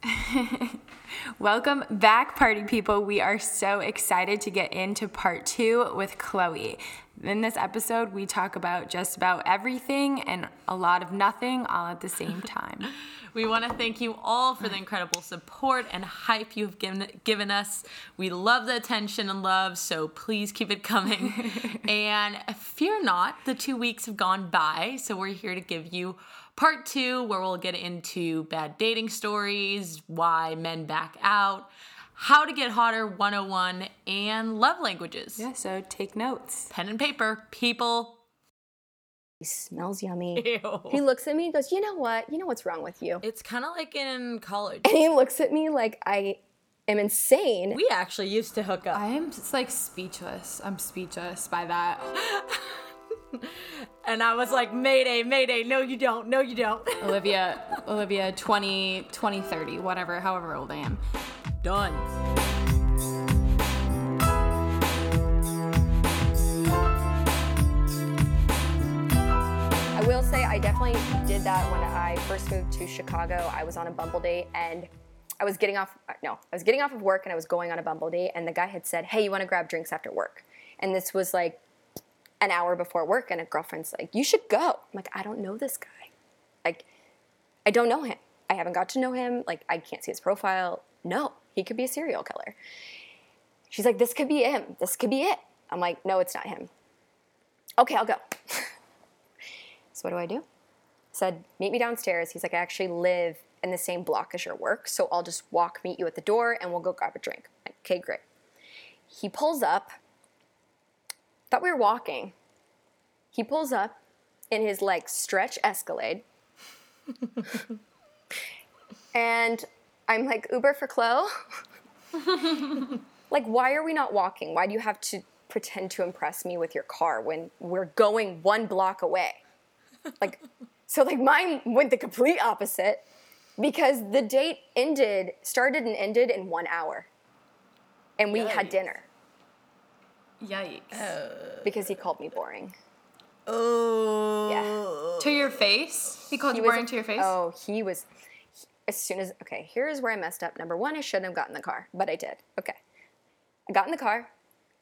Welcome back, party people. We are so excited to get into part two with Chloe. In this episode, we talk about just about everything and a lot of nothing all at the same time. We want to thank you all for the incredible support and hype you've given given us. We love the attention and love, so please keep it coming. and fear not, the two weeks have gone by, so we're here to give you part two, where we'll get into bad dating stories, why men back out, how to get hotter 101, and love languages. Yeah, so take notes. Pen and paper, people. He smells yummy. Ew. He looks at me and goes, You know what? You know what's wrong with you? It's kind of like in college. And he looks at me like I am insane. We actually used to hook up. I am just like speechless. I'm speechless by that. and I was like, Mayday, Mayday, no, you don't, no, you don't. Olivia, Olivia, 20, 20, 30, whatever, however old I am. Done. I will say I definitely did that when I first moved to Chicago. I was on a Bumble date and I was getting off uh, no, I was getting off of work and I was going on a Bumble date and the guy had said, "Hey, you want to grab drinks after work?" And this was like an hour before work and a girlfriend's like, "You should go." I'm like, "I don't know this guy." Like I don't know him. I haven't got to know him. Like I can't see his profile. No, he could be a serial killer. She's like, "This could be him. This could be it." I'm like, "No, it's not him." Okay, I'll go. So what do I do? Said, meet me downstairs. He's like, I actually live in the same block as your work, so I'll just walk, meet you at the door, and we'll go grab a drink. Like, okay, great. He pulls up. Thought we were walking. He pulls up in his like stretch Escalade. and I'm like, Uber for Chloe? like, why are we not walking? Why do you have to pretend to impress me with your car when we're going one block away? like so like mine went the complete opposite because the date ended started and ended in one hour and we had dinner Yikes. Oh. because he called me boring. Oh. Yeah. to your face? He called he you was boring to your face? oh he was as soon as okay here's where i messed up. Number one i shouldn't have gotten in the car but i did. Okay. I got in the car.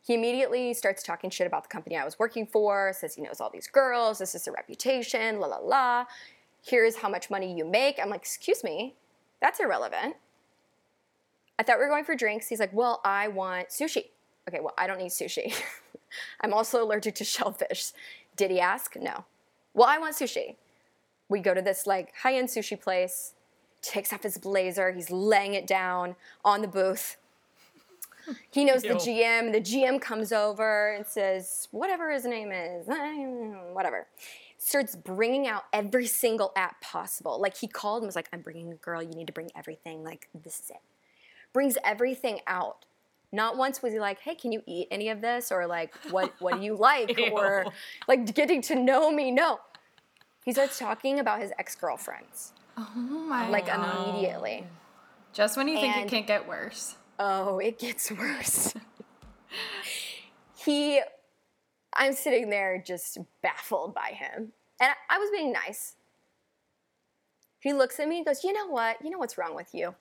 He immediately starts talking shit about the company i was working for says he knows all these girls this is a reputation la la la. Here's how much money you make. I'm like excuse me that's irrelevant. I thought we were going for drinks. He's like well i want sushi okay well i don't need sushi. I'm also allergic to shellfish. Did he ask? No. Well i want sushi. We go to this like high-end sushi place. Takes off his blazer. He's laying it down on the booth. He knows the gm the gm comes over and says whatever his name is whatever starts bringing out every single app possible. Like he called and was like i'm bringing a girl. You need to bring everything. Like this is it. Brings everything out not once was he like hey can you eat any of this? or like what what do you like? Or like getting to know me. No. He starts talking about his ex-girlfriends. Oh my like God. immediately. Just when you think it can't get worse. oh it gets worse. He i'm sitting there just baffled by him. And I, I was being nice. He looks at me and goes you know what? You know what's wrong with you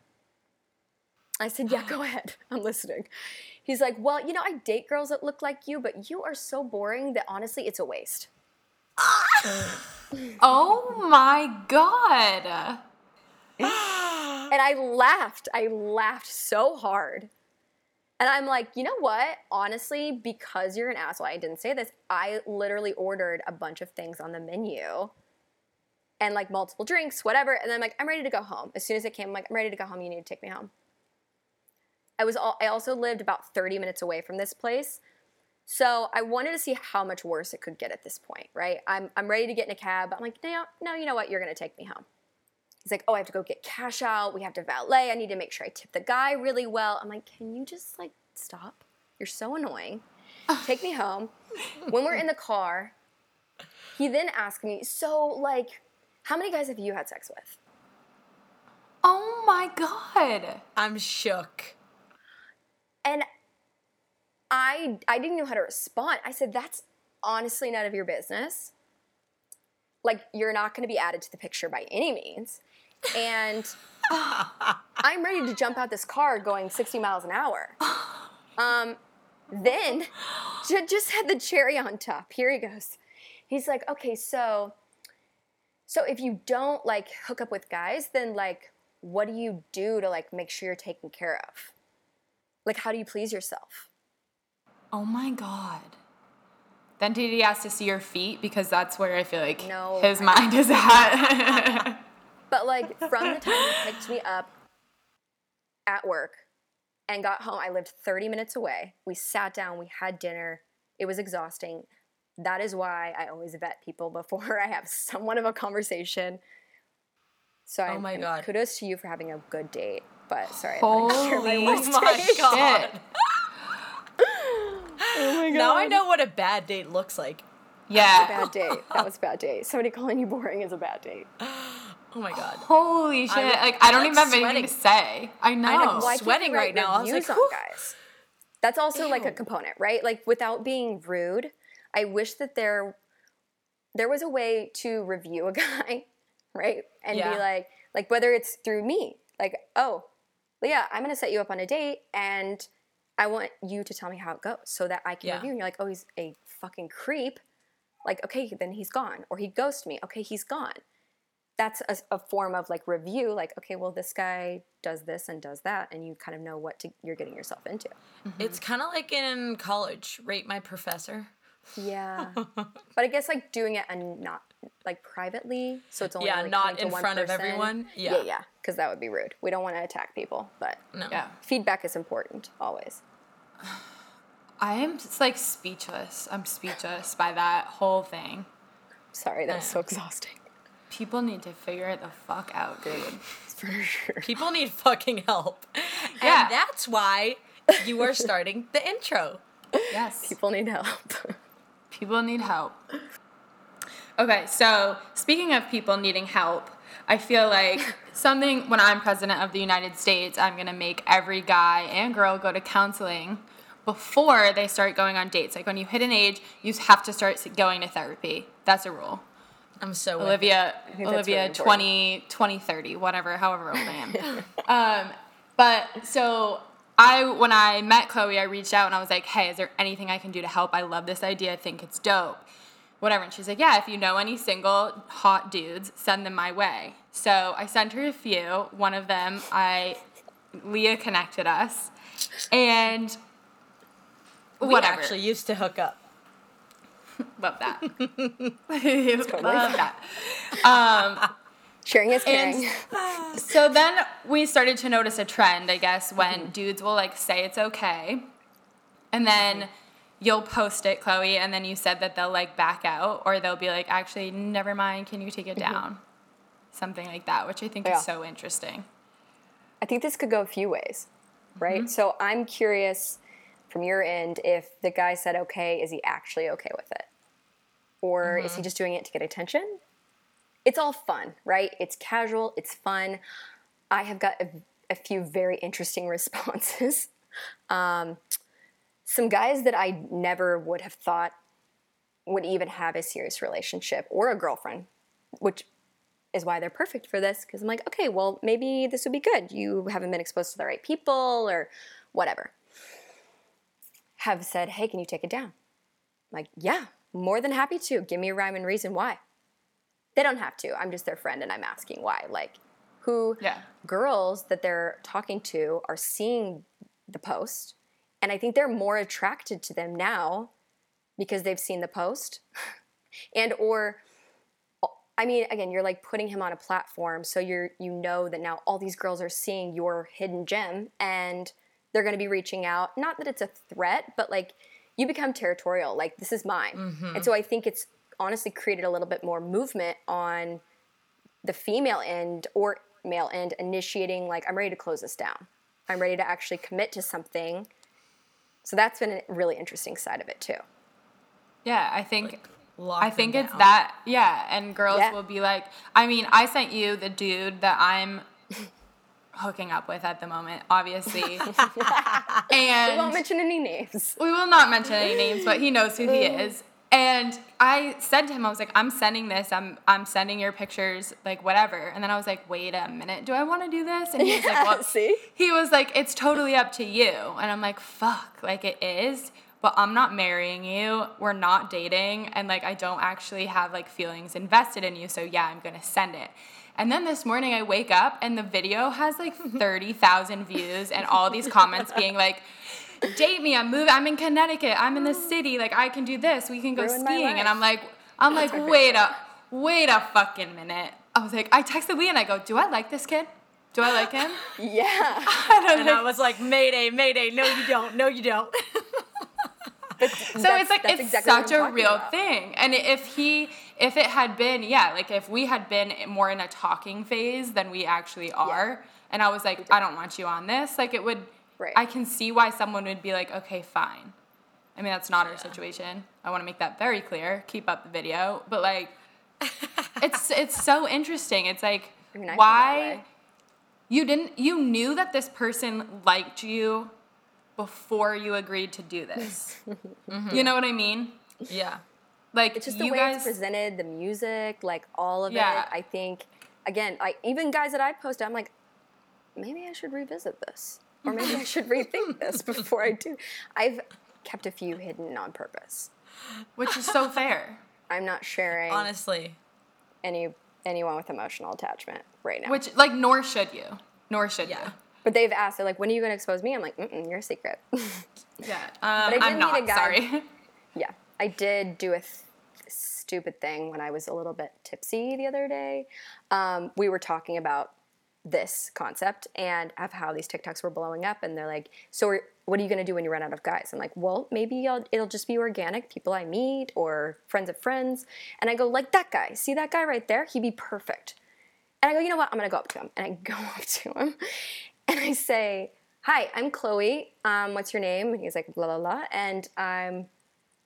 i said yeah go ahead i'm listening he's like well you know i date girls that look like you but you are so boring that honestly it's a waste Oh my god. And I laughed. I laughed so hard. And I'm like, you know what? Honestly, because you're an asshole, I didn't say this. I literally ordered a bunch of things on the menu and like multiple drinks, whatever. And then I'm like, I'm ready to go home. As soon as it came, I'm like, I'm ready to go home. You need to take me home. I was all, I also lived about 30 minutes away from this place. So I wanted to see how much worse it could get at this point, right? I'm, I'm ready to get in a cab. I'm like, no, no, you know what? You're going to take me home. He's like, oh, I have to go get cash out. We have to valet. I need to make sure I tip the guy really well. I'm like, can you just like stop? You're so annoying. Take me home. When we're in the car, he then asked me, so like, how many guys have you had sex with? Oh my god. I'm shook. And I I didn't know how to respond. I said, that's honestly none of your business. Like, you're not gonna be added to the picture by any means. And I'm ready to jump out this car going 60 miles an hour. Um, then, just had the cherry on top. Here he goes. He's like, okay, so, so if you don't like hook up with guys, then like, what do you do to like make sure you're taken care of? Like, how do you please yourself? Oh my god. Then did he ask to see your feet because that's where I feel like No, his I- mind is at. But like from the time he picked me up at work and got home, I lived 30 minutes away. We sat down, we had dinner. It was exhausting. That is why I always vet people before I have somewhat of a conversation. So I Oh my and God. kudos to you for having a good date. But sorry, I like to my Holy worst my. God. Shit. Oh my Now I know what a bad date looks like. Yeah. A bad date. That was a bad date. Somebody calling you boring is a bad date. Oh my god. Holy shit. I'm, like I don't like, even have anything to say. I know. know. Why can't sweating right now. I was like, on whew. guys. That's also like a component, right? Like without being rude, I wish that there there was a way to review a guy, right? And Yeah. be like, like whether it's through me, like, oh, Lia, I'm gonna set you up on a date and I want you to tell me how it goes so that I can Yeah. review. And you're like, oh, he's a fucking creep. Like, okay, then he's gone. Or he ghosted me. Okay, he's gone. That's a, a form of like review. Like, okay, well, this guy does this and does that, and you kind of know what to, you're getting yourself into. Mm-hmm. It's kind of like in college. Rate my professor. Yeah, but I guess like doing it and not like privately, so it's only Yeah, like, not coming to in one front of everyone. Yeah, Yeah. yeah, because that would be rude. We don't want to attack people, but No. yeah. feedback is important always. I am just like speechless. I'm speechless by that whole thing. Sorry, that was so exhausting. People need to figure it the fuck out, dude. For sure. People need fucking help. Yeah. And that's why you are starting the intro. Yes. People need help. People need help. Okay, so speaking of people needing help, I feel like something when I'm president of the United States, I'm gonna make every guy and girl go to counseling before they start going on dates. Like when you hit an age, you have to start going to therapy. That's a rule. I'm so Olivia, Olivia, really 20, 20, 30, whatever, however old I am. um, but so I, when I met Chloe, I reached out and I was like, hey, is there anything I can do to help? I love this idea. I think it's dope. Whatever. And she's like, yeah, if you know any single hot dudes, send them my way. So I sent her a few. One of them, I, Lia connected us. And We whatever. actually used to hook up. love that. love that. Um, Sharing is caring. And so then we started to notice a trend, I guess, when dudes will like say it's okay, and then you'll post it, Chloe, and then you said that they'll like back out, or they'll be like, actually, never mind, can you take it mm-hmm. down? Something like that, which I think Yeah. is so interesting. I think this could go a few ways, right? Mm-hmm. So I'm curious from your end if the guy said okay, is he actually okay with it? Or is he mm-hmm. just doing it to get attention? It's all fun, right? It's casual, it's fun. I have got a, a few very interesting responses. Um, some guys that I never would have thought would even have a serious relationship or a girlfriend, which is why they're perfect for this because I'm like, okay, well, maybe this would be good. You haven't been exposed to the right people or whatever. Have said, hey, can you take it down? I'm like, yeah, more than happy to. Give me a rhyme and reason why. They don't have to. I'm just their friend and I'm asking why. Like, who Yeah. girls that they're talking to are seeing the post, and I think they're more attracted to them now because they've seen the post and or I mean, again, you're like putting him on a platform, so you're you know that now all these girls are seeing your hidden gem, and they're going to be reaching out. Not that it's a threat, but like you become territorial. Like this is mine, and mm-hmm. so I think it's honestly created a little bit more movement on the female end or male end, initiating like I'm ready to close this down. I'm ready to actually commit to something. So that's been a really interesting side of it too. Yeah, I think Lock I them think it's down. that, yeah. And girls Yeah. will be like, I mean, I sent you the dude that I'm hooking up with at the moment, obviously. And we won't mention any names. we will not mention any names, but he knows who he is. And I said to him, I was like, I'm sending this. I'm I'm sending your pictures, like whatever. And then I was like, wait a minute, do I want to do this? And he was like, well, See? he was like, it's totally up to you. And I'm like, fuck, like it is. But I'm not marrying you. We're not dating. And like, I don't actually have like feelings invested in you. So yeah, I'm to send it. And then this morning I wake up and the video has like 30,000 views and all these comments being like, date me. I'm moving. I'm in Connecticut. I'm in the city. Like I can do this. We can go Ruin my skiing. And. I'm like, I'm like, wait a, wait a fucking minute. I was like, I texted Lee and I go, do I like this kid? Do I like him? Yeah. And I'm And like, I was like, Mayday, Mayday, no you don't, no you don't. so That's- it's like it's exactly such a real about. thing. And if he, if it had been, yeah, like if we had been more in a talking phase than we actually are, and I was like, I don't want you on this, like it would. Right. I can see why someone would be like, okay, fine. I mean, that's not our situation. I want to make that very clear. Keep up the video, but like, it's it's so interesting. It's like, I mean, I why you didn't you knew that this person liked you before you agreed to do this. You know what I mean? yeah. Like It's just the way guys it's presented, the music, like all of Yeah. it. I think, again, like even guys that I post, I'm like, maybe I should revisit this, or maybe I should rethink this before I do. I've kept a few hidden on purpose. which is so fair. I'm not sharing Honestly. any anyone with emotional attachment right now. Which like nor should you. Nor should Yeah. but they've asked, they're like, when are you going to expose me? I'm like, Mm-mm, you're a secret. Yeah. Um, did I'm meet not a guy- sorry. Yeah, I did do a th- stupid thing when I was a little bit tipsy the other day. Um, we were talking about this concept and of how these TikToks were blowing up, and they're like, "So, what are you going to do when you run out of guys?" I'm like, "Well, maybe I'll, it'll just be organic, people I meet or friends of friends." And I go, "Like that guy, see that guy right there? He'd be perfect." And I go, "You know what? I'm going to go up to him." And I go up to him, and I say. Hi, I'm Chloe. Um, what's your name? And he's like, blah, blah, blah. And I'm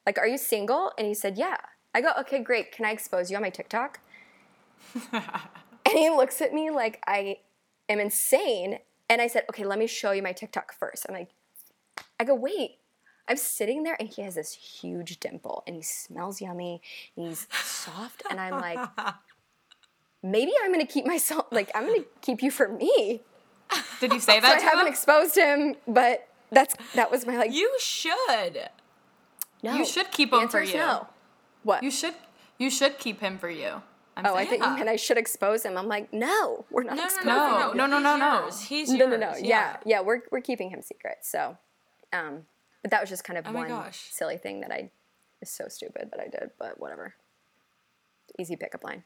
like, are you single? And he said, yeah. I go, okay, great. Can I expose you on my TikTok? and he looks at me like I am insane. And I said, okay, let me show you my TikTok first. I'm like, I go, wait. I'm sitting there and he has this huge dimple and he smells yummy. And he's soft. And I'm like, maybe I'm to keep myself, like, I'm to keep you for me. Did you say So that I haven't him? exposed him, but that's, that was my, like, You should. no. You should keep him for you. No. What? You should you should keep him for you. I'm Oh, I saying. think you meant I should expose him. I'm like, no, we're not No, no, exposing no, No, him. no, no, no, He's no. yours. He's No, yours. no, no. Yeah, yeah, we're we're keeping him secret. So, um, but that was just kind of Oh my one gosh. silly thing that I is so stupid that I did, but whatever. Easy pickup line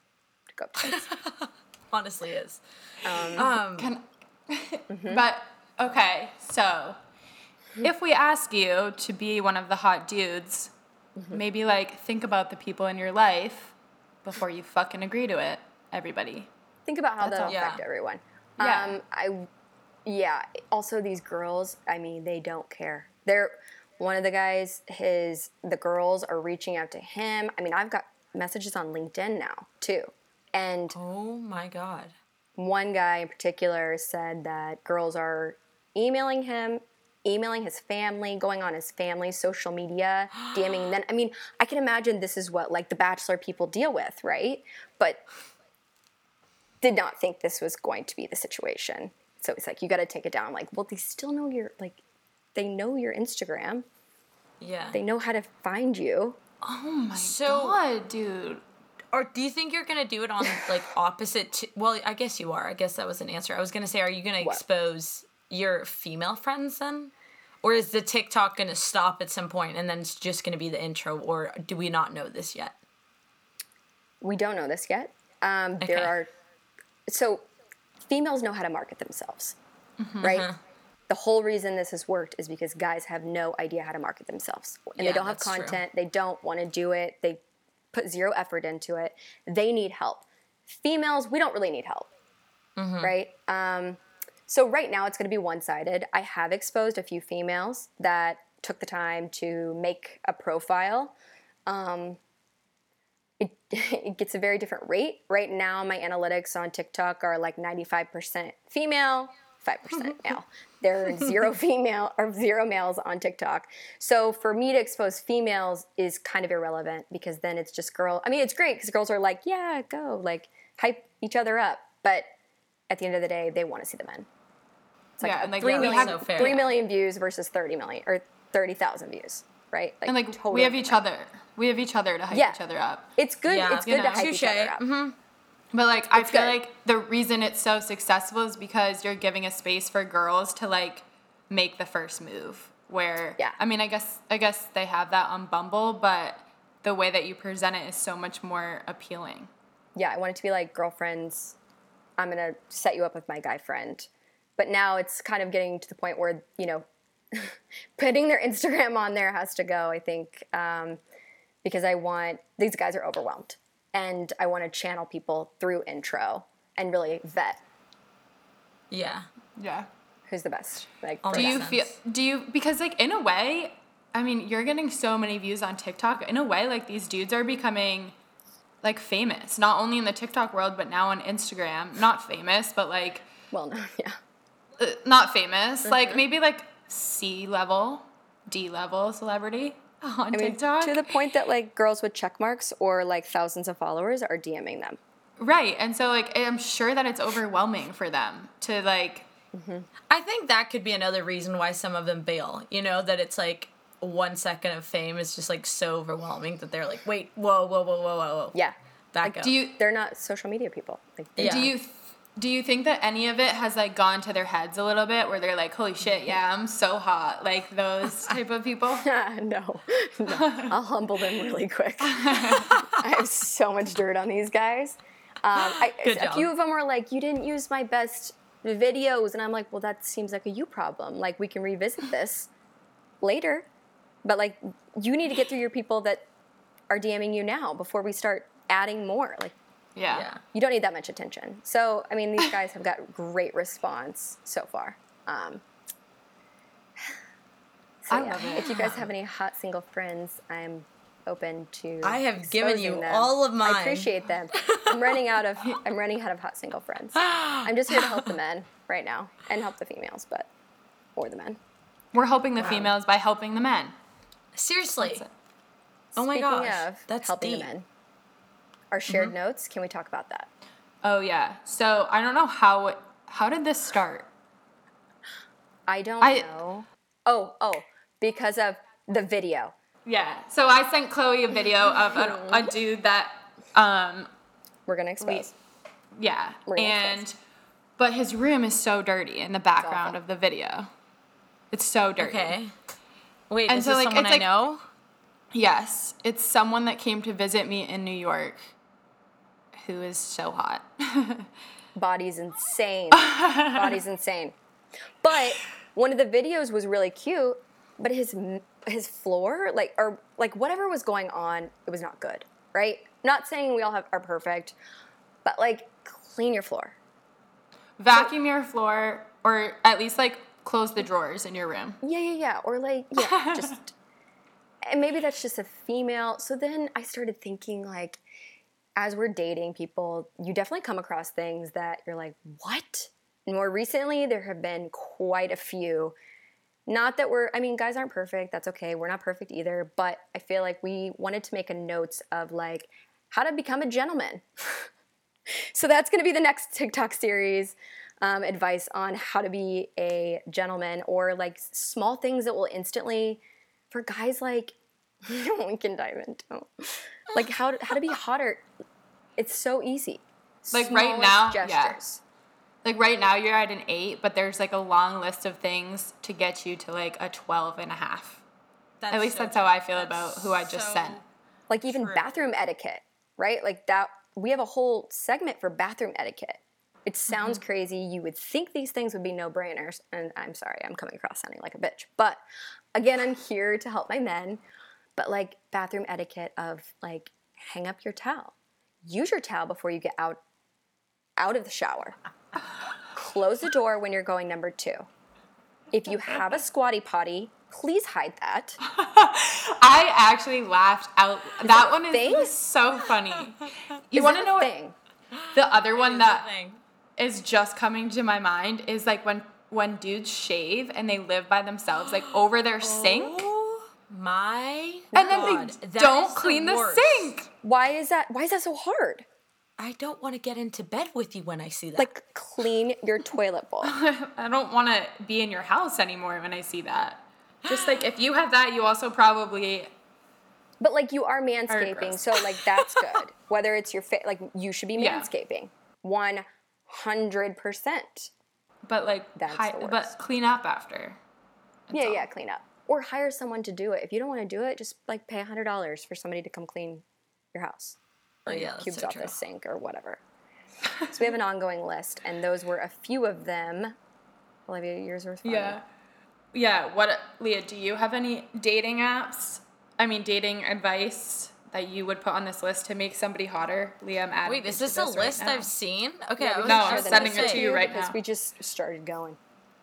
to go up to kids. Honestly is. Um, Um, Can, Mm-hmm. But okay, so if we ask you to be one of the hot dudes, Mm-hmm. maybe like think about the people in your life before you fucking agree to it. Everybody. think about how That's that'll all. affect Yeah. everyone. Yeah. Um, I, yeah. Also, these girls. I mean, they don't care. They're one of the guys. His the girls are reaching out to him. I mean, I've got messages on LinkedIn now too, and oh my god. one guy in particular said that girls are emailing him, emailing his family, going on his family's social media, DMing them. I mean, I can imagine this is what like the bachelor people deal with, right? But did not think this was going to be the situation. So it's like you got to take it down. Like, well, they still know your like, they know your Instagram. Yeah. They know how to find you. Oh my So- god, dude. or do you think you're gonna do it on like opposite? To, well, I guess you are. I guess that was an answer. I was gonna say, are you gonna What? expose your female friends then, or is the TikTok gonna stop at some point and then it's just gonna be the intro, or do we not know this yet? We don't know this yet. Um, There are so females know how to market themselves, Mm-hmm. right? The whole reason this has worked is because guys have no idea how to market themselves, and Yeah, they don't have that's true. content. They don't want to do it. They put zero effort into it. They need help. Females, we don't really need help, Mm-hmm. right? Um, so right now it's going to be one-sided. I have exposed a few females that took the time to make a profile um, it, it gets a very different rate. Right now, my analytics on TikTok are like 95% female, 5% male. There are zero female or zero males on TikTok. So for me to expose females is kind of irrelevant because then it's just girl. I mean, it's great because girls are like, yeah, go, like hype each other up. But at the end of the day, they want to see the men. It's like Yeah, and, like, three we million- So fair. three million views versus 30 million or 30,000 views, right? and like totally we have each other. We have each other to hype Yeah. each other up. It's good. Yeah, it's you good to know. hype each other Touche. up. Mm-hmm. But like I feel good. like the reason it's so successful is because you're giving a space for girls to like make the first move. Where Yeah. I mean I guess I guess they have that on Bumble, but the way that you present it is so much more appealing. yeah, I want it to be like girlfriends. I'm gonna set you up with my guy friend. But now it's kind of getting to the point where you know, putting their Instagram on there has to go. I think um, because I want these guys are overwhelmed, and I want to channel people through intro and really vet Yeah. Yeah. who's the best. Like, Do you them. feel do you because like in a way, I mean, you're getting so many views on TikTok. In a way, like these dudes are becoming like famous, not only in the TikTok world, but now on Instagram. Not famous, but like Well, no, yeah. uh, not famous, Mm-hmm. like maybe like C level, D level celebrity on I mean, TikTok. to the point that like girls with check marks or like thousands of followers are DMing them. right. And so like I'm sure that it's overwhelming for them to like I think that could be another reason why some of them bail. You know, that it's like one second of fame is just like so overwhelming that they're like, wait, whoa, whoa, whoa, whoa, whoa, whoa. Yeah. Back up. do you They're not social media people. Like, Yeah. do you do you think that any of it has like gone to their heads a little bit where they're like, holy shit, yeah, I'm so hot, like those type of people? no, no. I'll humble them really quick. I have so much dirt on these guys. Um, I, Good a job. few of them were like, "You didn't use my best videos," and I'm like, "Well, that seems like a you problem. Like, we can revisit this later, but like, you need to get through your people that are DMing you now before we start adding more. Like, Yeah. Yeah. you don't need that much attention. So, I mean, these guys have got great response so far. Um, so, I yeah, love it. if you guys have any hot single friends, I'm open to. I have given you them. all of mine. I appreciate them. I'm running out of. I'm running out of hot single friends. I'm just here to help the men right now and help the females, but or the men. We're helping the females by helping the men. Seriously. Oh my Speaking gosh. of That's helping deep. the men, our shared Mm-hmm. notes. Can we talk about that? Oh yeah. So I don't know how how did this start? I don't I- know. Oh, oh, because of the video. Yeah. So I sent Chloe a video of a, a dude that um We're gonna expose. yeah We're gonna and expose. but his room is so dirty in the background of the video. It's so dirty. Okay. Wait, And is so, this like, someone it's I like- know? Yes, it's someone that came to visit me in New York who is so hot. Body's insane. Body's insane. But one of the videos was really cute, but his his floor, like or like whatever was going on, it was not good. Right? Not saying we all have are perfect, but like clean your floor. Vacuum your floor or at least like close the drawers in your room. Yeah, yeah, yeah. Or like, yeah, just and maybe that's just a female. So then I started thinking like as we're dating people, you definitely come across things that you're like, what? More recently, there have been quite a few. Not that we're, I mean, guys aren't perfect. That's okay. We're not perfect either. But I feel like we wanted to make a notes of like how to become a gentleman. so that's going to be the next TikTok series. Um, advice on how to be a gentleman or like small things that will instantly, for guys like, we can dive into. Like how to, how to be hotter. It's so easy. Like, right Smallest now, yeah. Like right now you're at an 8, but there's like a long list of things to get you to like a 12 and a half. That's At least so that's how. I feel That's about who I just so- sent. like even True. bathroom etiquette, right? Like that we have a whole segment for bathroom etiquette. It sounds Mm-hmm. crazy. You would think these things would be no-brainers, and I'm sorry, I'm coming across sounding like a bitch. But again, I'm here to help my men. But like bathroom etiquette of like hang up your towel. Use your towel before you get out out of the shower. Close the door when you're going number 2. If you have a squatty potty, please hide that. I actually laughed out. that that one is thing? so funny. You want to a know what the other one that thing. Is just coming to my mind is like when when dudes shave and they live by themselves, like over their oh sink, Oh my and then they that don't clean the, worst. sink. Why is that? Why is that so hard? I don't want to get into bed with you when I see that. Like clean your toilet bowl. I don't want to be in your house anymore when I see that. Just like if you have that, you also probably But like you are manscaping, gross. so like that's good. Whether it's your fa- like you should be Yeah. manscaping. One hundred percent. but like That's hi- but clean up after. Yeah, yeah, clean up. Or hire someone to do it. If you don't want to do it, just like pay hundred dollars for somebody to come clean your house. oh, yeah, cubes so off the sink or whatever. so we have an ongoing list, and those were a few of them. Olivia, yours were fun. Yeah. Yeah, what Lia, do you have any dating apps? I mean dating advice that you would put on this list to make somebody hotter? Liam I'm Wait, is this a this right list now. I've seen? Okay, Yeah, I we was No, can I'm share just the sending it to you right because now. we just started going.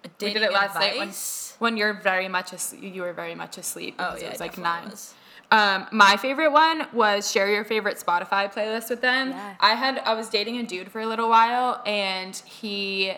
We dating did it last night when, when you're very much asleep. You were very much asleep. Oh because yeah, it was like nine. was. Um, my favorite one was share your favorite Spotify playlist with them. Yeah. I had I was dating a dude for a little while, and he,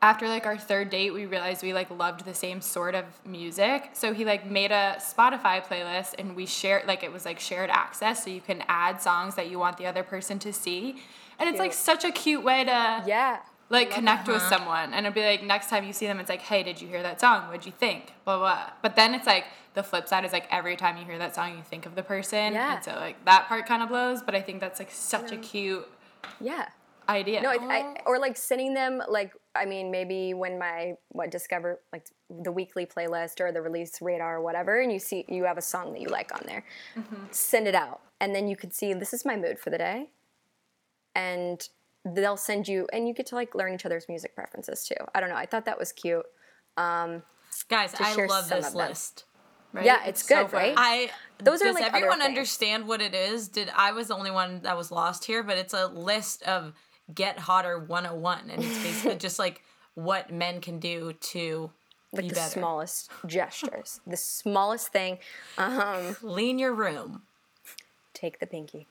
after like our third date, we realized we like loved the same sort of music. So he like made a Spotify playlist, and we shared like it was like shared access, so you can add songs that you want the other person to see, and it's like such a cute way to Yeah. like connect with someone. And it'll be like next time you see them it's like hey did you hear that song? What'd you think? Blah blah but then it's like the flip side is like every time you hear that song you think of the person. Yeah. and so like that part kind of blows but i think that's like such a cute Yeah. idea. No, I, I, or like sending them like I mean maybe when my what discover like the weekly playlist or the release radar or whatever, and you see you have a song that you like on there, mm-hmm. send it out, and then you could see this is my mood for the day, and they'll send you, and you get to like learn each other's music preferences too. I don't know. I thought that was cute. Um, Guys, I love this list. right? yeah, it's so good, fun. right? I Those are, does like, everyone understand what it is? Did I was the only one that was lost here, but it's a list of get hotter 101 and it's basically just like what men can do to like be the better. smallest gestures, the smallest thing. Um, Clean your room. take the pinky.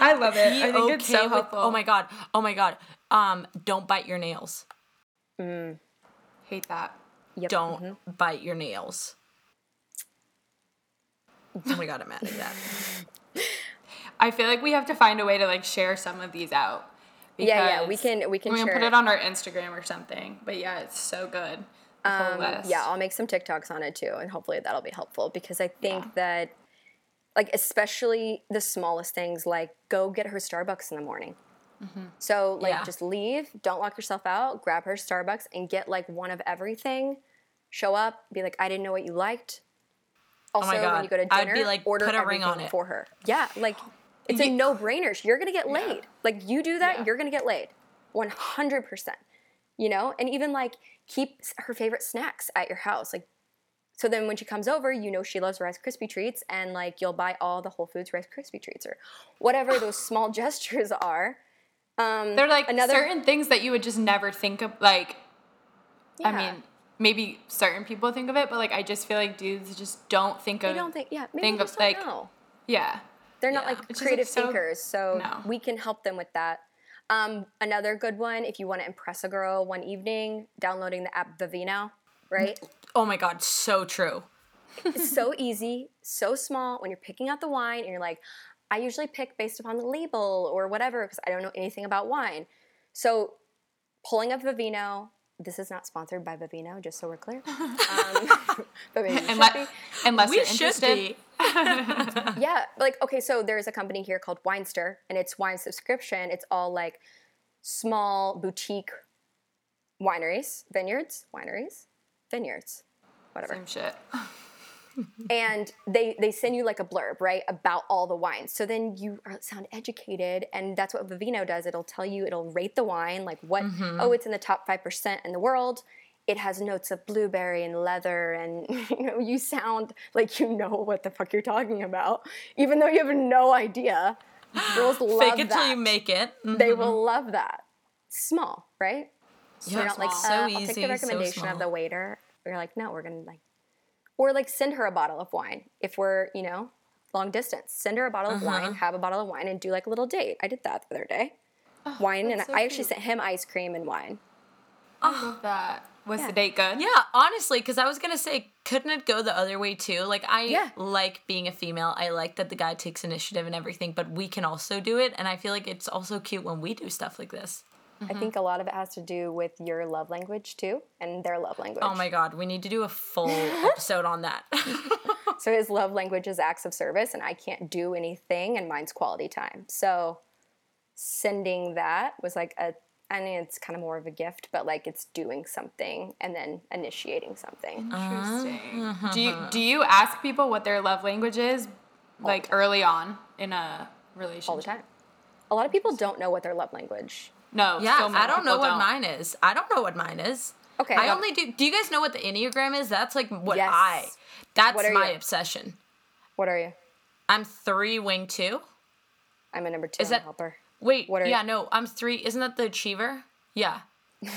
i love it Be i think it's so with- helpful Oh my god. Oh my god. Um don't bite your nails. Mm. hate that Yep. Don't mm-hmm. bite your nails. Oh my god, I'm mad at that. i feel like we have to find a way to like share some of these out Yeah, yeah, we can we can we can put it on our instagram or something but yeah it's so good Um, yeah, I'll make some TikToks on it too, and hopefully that'll be helpful because I think Yeah. that, like, especially the smallest things, like go get her Starbucks in the morning. So, like, Yeah. just leave, don't lock yourself out, grab her Starbucks, and get like one of everything. Show up, be like, I didn't know what you liked. Also, when Oh God. you go to I'd dinner, be like, order put a ring on it. for her. Yeah, like it's a no-brainer. You're gonna get laid. Like you do that, Yeah. you're gonna get laid, one hundred percent you know and even like keep her favorite snacks at your house like so then when she comes over you know she loves rice krispie treats and like you'll buy all the whole foods rice krispie treats or whatever those small gestures are um They're like another certain things that you would just never think of. Like, I mean, maybe certain people think of it, but like, I just feel like dudes just don't think of. they don't think yeah maybe think they of, don't like- know. Yeah. they're not Yeah. like It's just, like, creative so- thinkers so No. we can help them with that um another good one if you want to impress a girl one evening downloading the app vivino right Oh my god, so true. It's so easy, so small. When you're picking out the wine and you're like, I usually pick based upon the label or whatever because I don't know anything about wine. So pulling up Vivino. This is not sponsored by Vivino, just so we're clear. Um, but maybe it should Unless, be. unless we you're should interested. be. Yeah, like okay, so there's a company here called Winester, and it's wine subscription. It's all like small boutique wineries, vineyards, wineries, vineyards, whatever. Same shit. And they they send you like a blurb right about all the wines. So then you are, sound educated and that's what vivino does. It'll tell you it'll rate the wine like what oh it's in the top 5% in the world. It has notes of blueberry and leather and you know you sound like you know what the fuck you're talking about. Even though you have no idea girls love Fake it that till you make it. Mhm. they will love that. Small right? So Yeah, you're not like uh, So I'll take the recommendation small. of the waiter. You're like no we're gonna like or like send her a bottle of wine if we're you know long distance send her a bottle of Uh-huh. wine have a bottle of wine and do like a little date i did that the other day wine, and so I actually cute. sent him ice cream and wine. I love that. Was Yeah. the date good? Yeah, honestly, because I was gonna say, couldn't it go the other way too? Like, I Yeah. like being a female. I like that the guy takes initiative and everything, but we can also do it, and I feel like it's also cute when we do stuff like this. I mm-hmm. think a lot of it has to do with your love language too, and their love oh language. Oh my god, we need to do a full episode on that. So his love language is acts of service, and I can't do anything, and mine's quality time. So sending that was like a, I mean, it's kind of more of a gift, but like it's doing something and then initiating something. Interesting. Mm-hmm. Do you do you ask people what their love language is, like early on in a relationship? all the time. A lot of people don't know what their love language. No. yeah, so many I don't know people what mine is. I don't know what mine is. Okay. I Yep. only do. Do you guys know what the Enneagram is? That's like what Yes. I. That's What my you? obsession. What are you? I'm three wing two. I'm a number two. Is that- helper. Wait, What are yeah, you? no, I'm three. Isn't that the achiever? Yeah.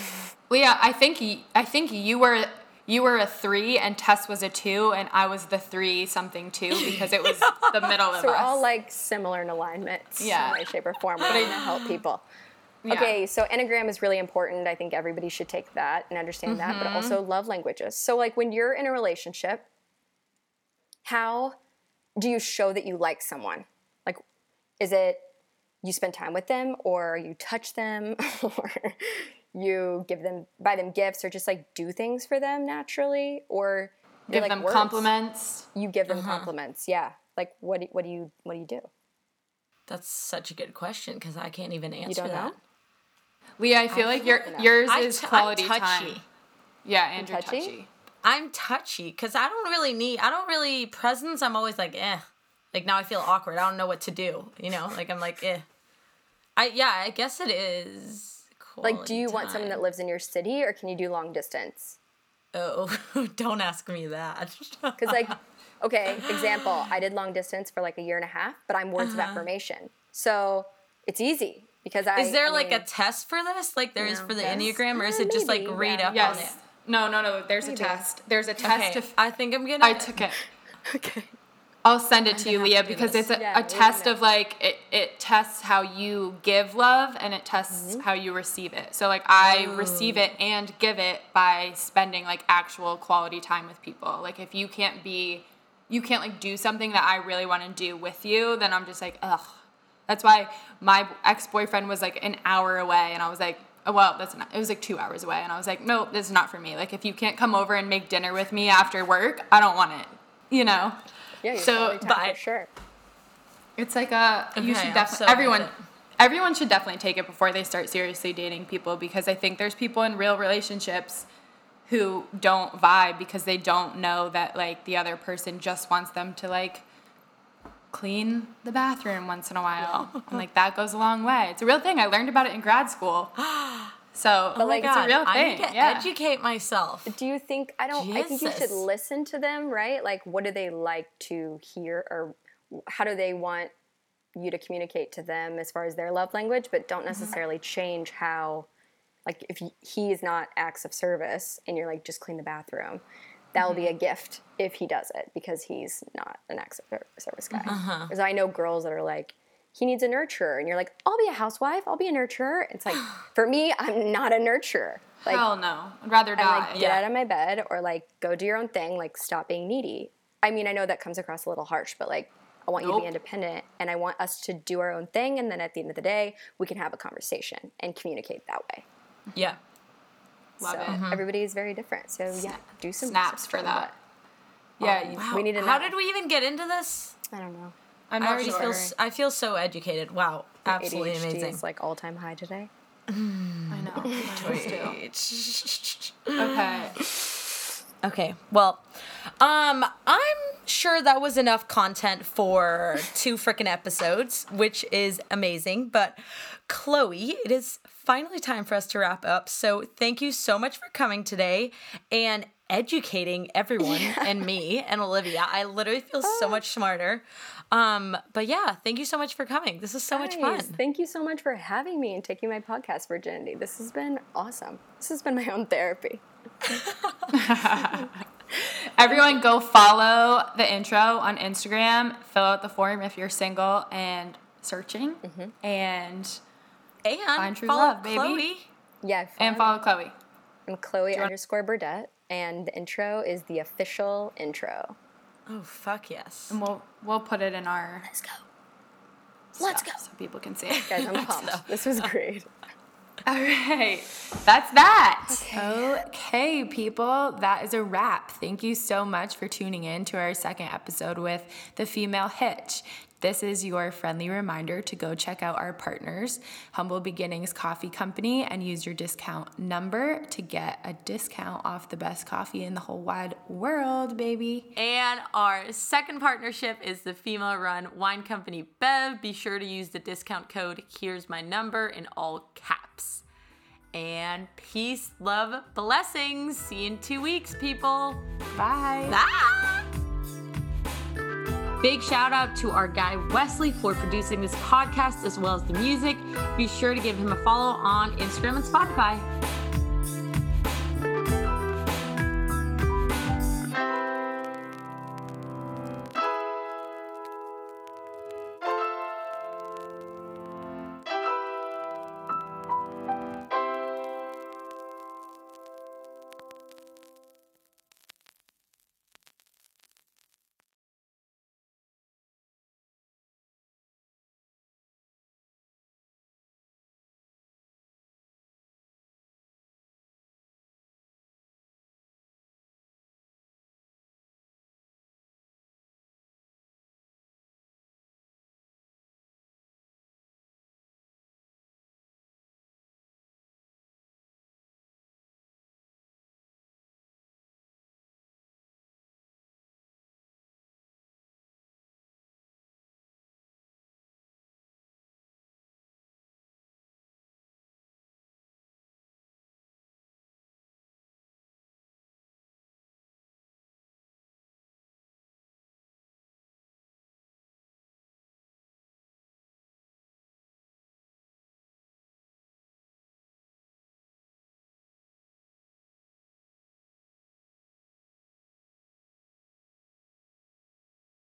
Well, yeah, I think I think you were you were a three and Tess was a two and I was the three something two because it was the middle of So we're all like similar in alignment, Yeah. In way, shape, or form. We're trying to help people. Yeah. Okay, so Enneagram is really important. I think everybody should take that and understand that, but mm-hmm. also love languages. So, like when you're in a relationship, how do you show that you like someone? Like, is it you spend time with them, or you touch them, or you give them, buy them gifts, or just like do things for them naturally, or give like, them words? compliments. You give them uh-huh. compliments, yeah. Like, what do, what do you what do you do? That's such a good question because I can't even answer that. know? Lia, I feel like your yours I is t- I'm quality touchy. time. Yeah, and you're touchy? touchy. I'm touchy because I don't really need. I don't really presents. I'm always like, eh. Like now I feel awkward. I don't know what to do. You know, like I'm like, eh. I yeah. I guess it is. Cool. Like, do you quality want someone that lives in your city, or can you do long distance? Oh, don't ask me that. Because, like, okay, example, I did long distance for like a year and a half, but I'm words of affirmation, so it's easy because I. Is there I like mean, a test for this, like there is No. for the Yes. enneagram, or is it just like maybe, read yeah. up on it? Yes. No, no, no. There's Maybe. a test. There's a test. Okay, If I think I'm gonna. I took it. Okay. I'll send it to you, gonna have Lia, to because this. it's a, Yeah, a test of like it, it tests how you give love and it tests Mm-hmm. how you receive it. So like I Oh. receive it and give it by spending like actual quality time with people. Like if you can't be you can't like do something that I really want to do with you, then I'm just like, ugh. That's why my ex boyfriend was like an hour away, and I was like, oh, well, that's not. It was like two hours away, and I was like, no, this is not for me. Like if you can't come over and make dinner with me after work, I don't want it. You know. Yeah, your So, but- for sure. It's like a you should definitely so everyone everyone should definitely take it before they start seriously dating people because I think there's people in real relationships who don't vibe because they don't know that like the other person just wants them to like clean the bathroom once in a while. and like that goes a long way. It's a real thing. I learned about it in grad school. So oh But, like, it's a real I thing. need to yeah. educate myself. Do you think I don't? I think you should listen to them, right? Like, what do they like to hear, or how do they want you to communicate to them as far as their love language? But don't mm-hmm. necessarily change how. Like, if he is not acts of service, and you're like, just clean the bathroom, that will be mm-hmm. a gift if he does it because he's not an acts of er, service guy. Uh-huh. Because I know girls that are like. He needs a nurturer, and you're like, I'll be a housewife. I'll be a nurturer. It's like, for me, I'm not a nurturer. Like, Hell no. I'd rather die. like get Yeah. out of my bed or like go do your own thing like stop being needy i mean i know that comes across a little harsh but like i want you to be independent and i want us to do our own thing and then at the end of the day we can have a conversation and communicate that way Yeah. Love so it. everybody is very different so yeah do some Snaps for that. what- Yeah, Wow. We need to How did we even get into this? i don't know I'm I already sure. feel. s- I feel so educated. Wow. Absolutely ADHD amazing. is like all-time high today I know. Mine is too. Okay. Okay. Well, um, I'm sure that was enough content for two freaking episodes, which is amazing. But Chloe, it is finally time for us to wrap up. So thank you so much for coming today and educating everyone and me and Olivia. I literally feel so much smarter. Um, but yeah, thank you so much for coming. This is so much fun. Thank you so much for having me and taking my podcast virginity this has been awesome this has been my own therapy Everyone go follow the intro on Instagram, fill out the form if you're single and searching. Mm-hmm. And And Find true follow love, baby. Chloe. Yeah. And follow Chloe. I'm Chloe underscore Burdette, and the intro is the official intro. Oh fuck yes. And we'll we'll put it in our Let's go. Let's go. so people can see it. Guys, I'm pumped. This was great. All right. That's that. Okay. people. That is a wrap. Thank you so much for tuning in to our second episode with The Female Hitch. This is your friendly reminder to go check out our partners, Humble Beginnings Coffee Company, and use your discount number to get a discount off the best coffee in the whole wide world, baby. And our second partnership is the female run wine company Bev. Be sure to use the discount code Here's My Number in all caps. And peace, love, blessings. See you in two weeks, people. Bye. Ah! Big shout out to our guy Wesley for producing this podcast as well as the music. Be sure to give him a follow on Instagram and Spotify.